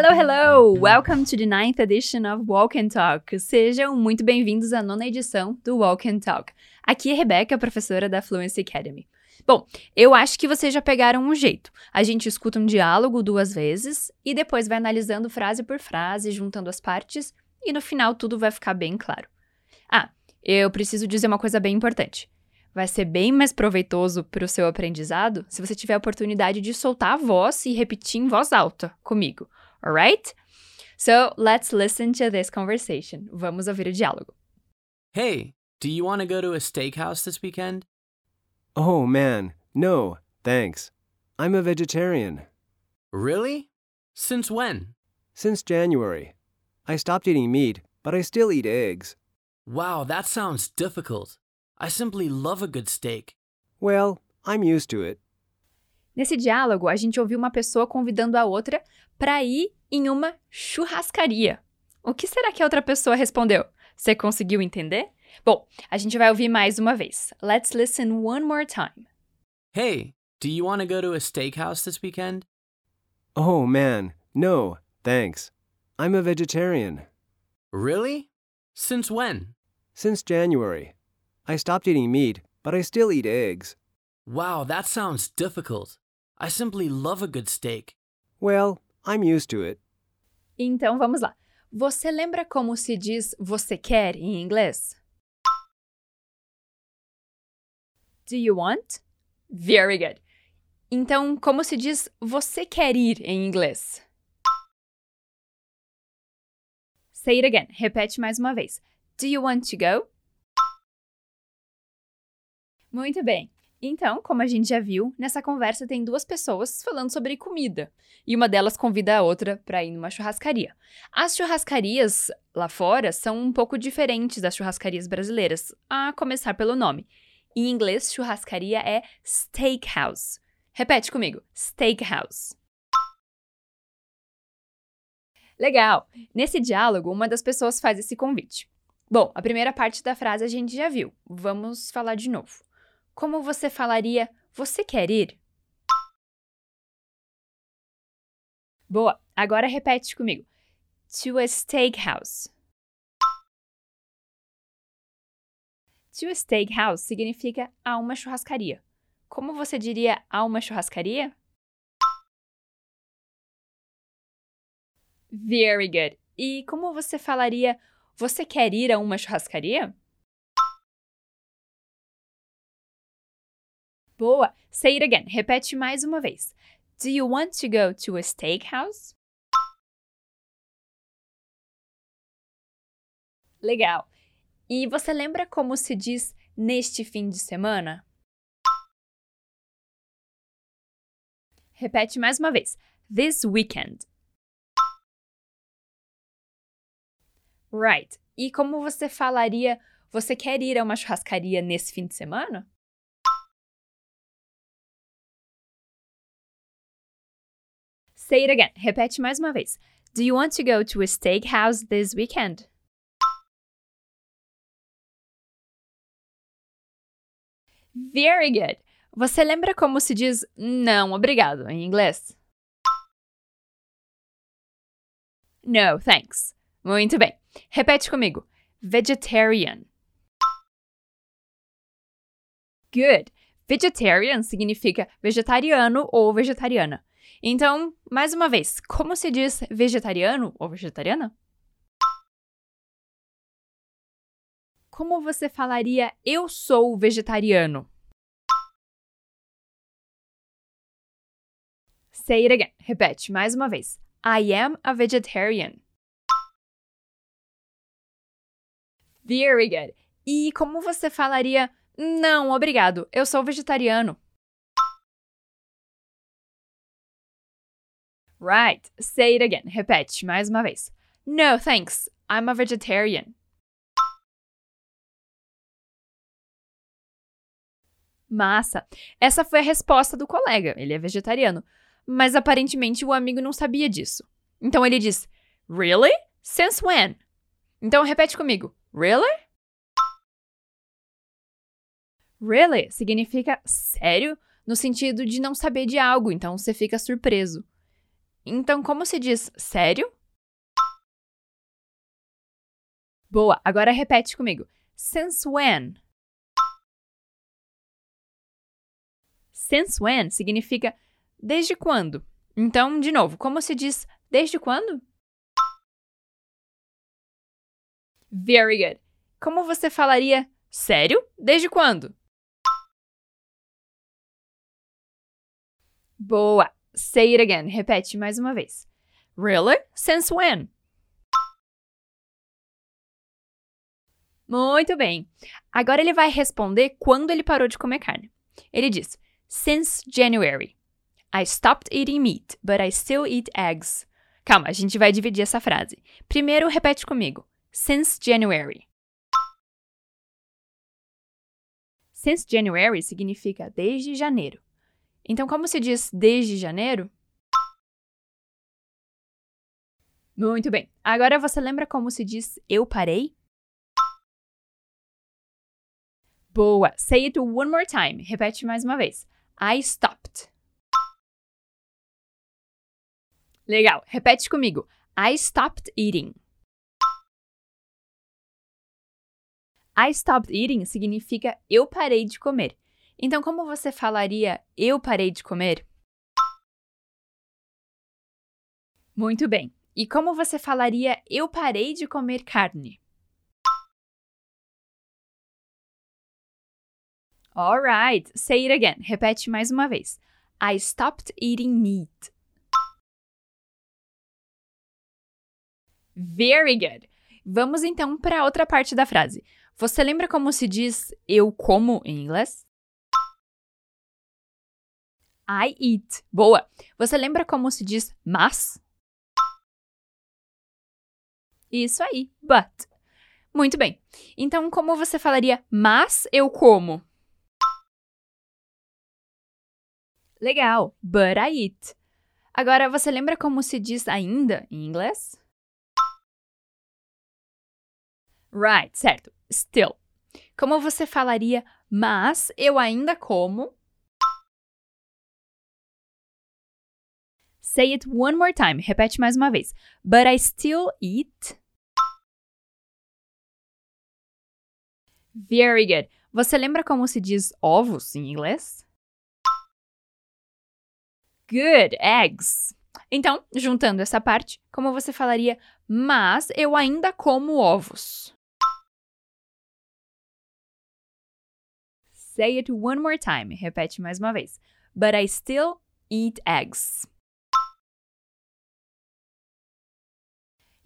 Hello, hello! Welcome to the ninth edition of Walk and Talk. Sejam muito bem-vindos à nona edição do Walk and Talk. Aqui é Rebeca, professora da Fluency Academy. Bom, eu acho que vocês já pegaram um jeito. A gente escuta um diálogo duas vezes e depois vai analisando frase por frase, juntando as partes e no final tudo vai ficar bem claro. Ah, eu preciso dizer uma coisa bem importante. Vai ser bem mais proveitoso para o seu aprendizado se você tiver a oportunidade de soltar a voz e repetir em voz alta comigo. Alright? So let's listen to this conversation. Vamos ouvir o diálogo. Hey, do you want to go to a steakhouse this weekend? Oh man, no, thanks. I'm a vegetarian. Really? Since when? Since January. I stopped eating meat, but I still eat eggs. Wow, that sounds difficult. I simply love a good steak. Well, I'm used to it. Nesse diálogo, a gente ouviu uma pessoa convidando a outra para ir em uma churrascaria. O que será que a outra pessoa respondeu? Você conseguiu entender? Bom, a gente vai ouvir mais uma vez. Let's listen one more time. Hey, do you want to go to a steakhouse this weekend? Oh man, no, thanks. I'm a vegetarian. Really? Since when? Since January. I stopped eating meat, but I still eat eggs. Wow, that sounds difficult. I simply love a good steak. Well, I'm used to it. Então vamos lá. Você lembra como se diz você quer em inglês? Do you want? Very good. Então, como se diz você quer ir em inglês? Say it again. Repete mais uma vez. Do you want to go? Muito bem. Então, como a gente já viu, nessa conversa tem duas pessoas falando sobre comida, e uma delas convida a outra para ir numa churrascaria. As churrascarias lá fora são um pouco diferentes das churrascarias brasileiras, a começar pelo nome. Em inglês, churrascaria é steakhouse. Repete comigo: steakhouse. Legal! Nesse diálogo, uma das pessoas faz esse convite. Bom, a primeira parte da frase a gente já viu. Vamos falar de novo. Como você falaria você quer ir? Boa! Agora repete comigo. To a steakhouse. To a steakhouse significa a uma churrascaria. Como você diria a uma churrascaria? Very good. E como você falaria você quer ir a uma churrascaria? Boa! Say it again. Repete mais uma vez. Do you want to go to a steakhouse? Legal! E você lembra como se diz neste fim de semana? Repete mais uma vez. This weekend. Right. E como você falaria, você quer ir a uma churrascaria nesse fim de semana? Say it again. Repete mais uma vez. Do you want to go to a steakhouse this weekend? Very good. Você lembra como se diz não, obrigado em inglês? No, thanks. Muito bem. Repete comigo. Vegetarian. Good. Vegetarian significa vegetariano ou vegetariana. Então, mais uma vez, como se diz vegetariano ou vegetariana? Como você falaria eu sou vegetariano? Say it again. Repete mais uma vez. I am a vegetarian. Very good. E como você falaria não, obrigado, eu sou vegetariano? Right. Say it again. Repete mais uma vez. No, thanks. I'm a vegetarian. Massa! Essa foi a resposta do colega. Ele é vegetariano. Mas aparentemente o amigo não sabia disso. Então ele diz: Really? Since when? Então repete comigo: Really? Really significa sério no sentido de não saber de algo, então você fica surpreso. Então, como se diz sério? Boa, agora repete comigo. Since when? Since when significa desde quando. Então, de novo, como se diz desde quando? Very good. Como você falaria sério? Desde quando? Boa. Say it again. Repete mais uma vez. Really? Since when? Muito bem. Agora ele vai responder quando ele parou de comer carne. Ele diz: Since January. I stopped eating meat, but I still eat eggs. Calma, a gente vai dividir essa frase. Primeiro, repete comigo. Since January. Since January significa desde janeiro. Então, como se diz desde janeiro? Muito bem. Agora você lembra como se diz eu parei? Boa! Say it one more time. Repete mais uma vez. I stopped. Legal. Repete comigo. I stopped eating. I stopped eating significa eu parei de comer. Então, como você falaria eu parei de comer? Muito bem. E como você falaria eu parei de comer carne? Alright, say it again. Repete mais uma vez. I stopped eating meat. Very good. Vamos então para outra parte da frase. Você lembra como se diz eu como em inglês? I eat. Boa. Você lembra como se diz mas? Isso aí, but. Muito bem. Então, como você falaria mas eu como? Legal, but I eat. Agora, você lembra como se diz ainda em inglês? Right, certo. Still. Como você falaria, mas eu ainda como? Say it one more time. Repete mais uma vez. But I still eat. Very good. Você lembra como se diz ovos em inglês? Good, eggs. Então, juntando essa parte, como você falaria, mas eu ainda como ovos? Say it one more time. Repete mais uma vez. But I still eat eggs.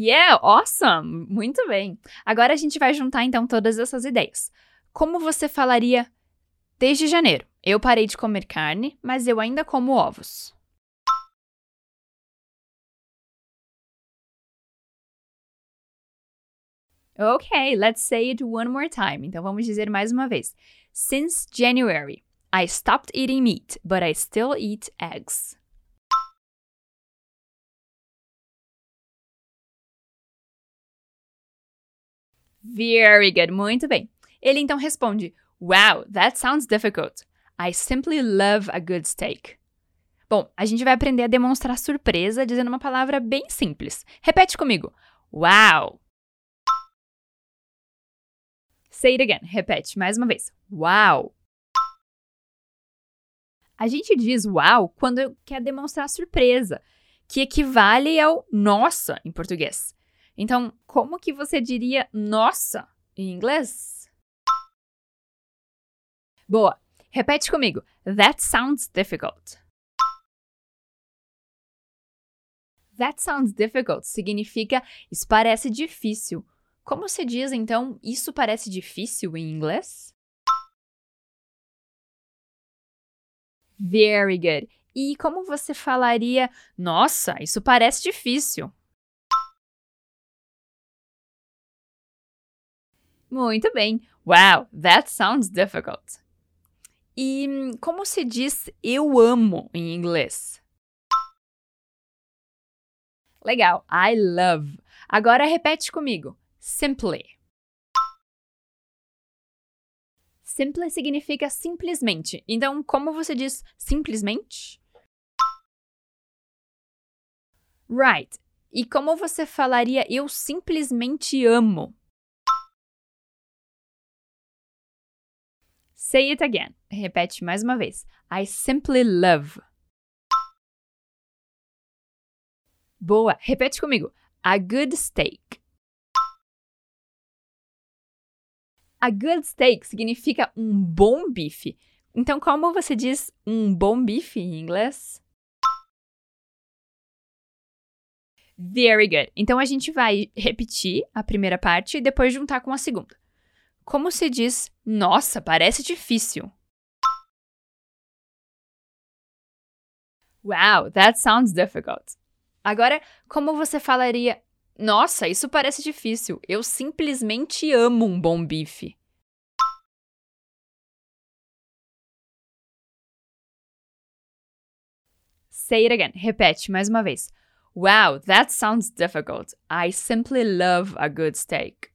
Yeah, awesome! Muito bem. Agora a gente vai juntar então todas essas ideias. Como você falaria desde janeiro? Eu parei de comer carne, mas eu ainda como ovos. Ok, let's say it one more time. Então vamos dizer mais uma vez. Since January, I stopped eating meat, but I still eat eggs. Very good, muito bem. Ele então responde: Wow, that sounds difficult. I simply love a good steak. Bom, a gente vai aprender a demonstrar surpresa dizendo uma palavra bem simples. Repete comigo. Wow! Say it again. Repete mais uma vez. Wow! A gente diz wow quando quer demonstrar surpresa, que equivale ao nossa em português. Então, como que você diria nossa em inglês? Boa. Repete comigo. That sounds difficult. That sounds difficult significa isso parece difícil. Como se diz então isso parece difícil em inglês? Very good. E como você falaria, nossa, isso parece difícil? Muito bem. Wow, that sounds difficult. E como se diz eu amo em inglês? Legal, I love. Agora repete comigo. Simply. Simply significa simplesmente. Então, como você diz simplesmente? Right. E como você falaria eu simplesmente amo? Say it again. Repete mais uma vez. I simply love. Boa. Repete comigo. A good steak. A good steak significa um bom bife. Então, como você diz um bom bife em inglês? Very good. Então, a gente vai repetir a primeira parte e depois juntar com a segunda. Como se diz, nossa, parece difícil. Wow, that sounds difficult. Agora, como você falaria, nossa, isso parece difícil. Eu simplesmente amo um bom bife. Say it again. Repete mais uma vez. Wow, that sounds difficult. I simply love a good steak.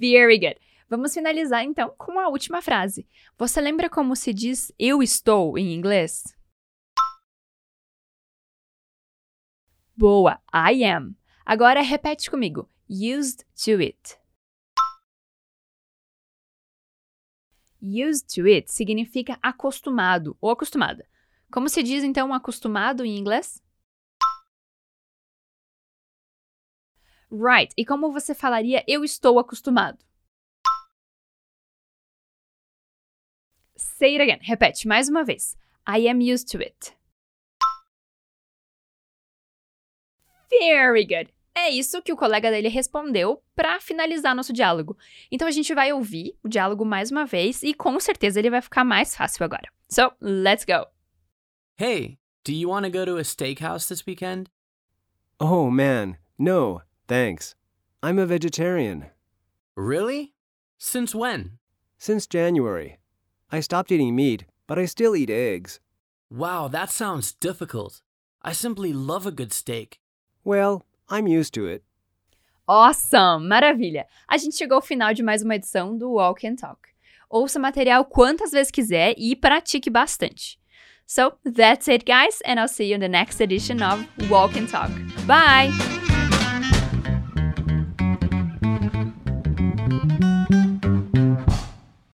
Very good. Vamos finalizar então com a última frase. Você lembra como se diz eu estou em inglês? Boa, I am. Agora repete comigo. Used to it. Used to it significa acostumado ou acostumada. Como se diz então acostumado em inglês? Right. E como você falaria eu estou acostumado? Say it again. Repete mais uma vez. I am used to it. Very good. É isso que o colega dele respondeu para finalizar nosso diálogo. Então a gente vai ouvir o diálogo mais uma vez e com certeza ele vai ficar mais fácil agora. So, let's go. Hey, do you want to go to a steakhouse this weekend? Oh man, no, thanks. I'm a vegetarian. Really? Since when? Since January. I stopped eating meat, but I still eat eggs. Wow, that sounds difficult. I simply love a good steak. Well, I'm used to it. Awesome! Maravilha! A gente chegou ao final de mais uma edição do Walk and Talk. Ouça o material quantas vezes quiser e pratique bastante. So, that's it, guys, and I'll see you in the next edition of Walk and Talk. Bye!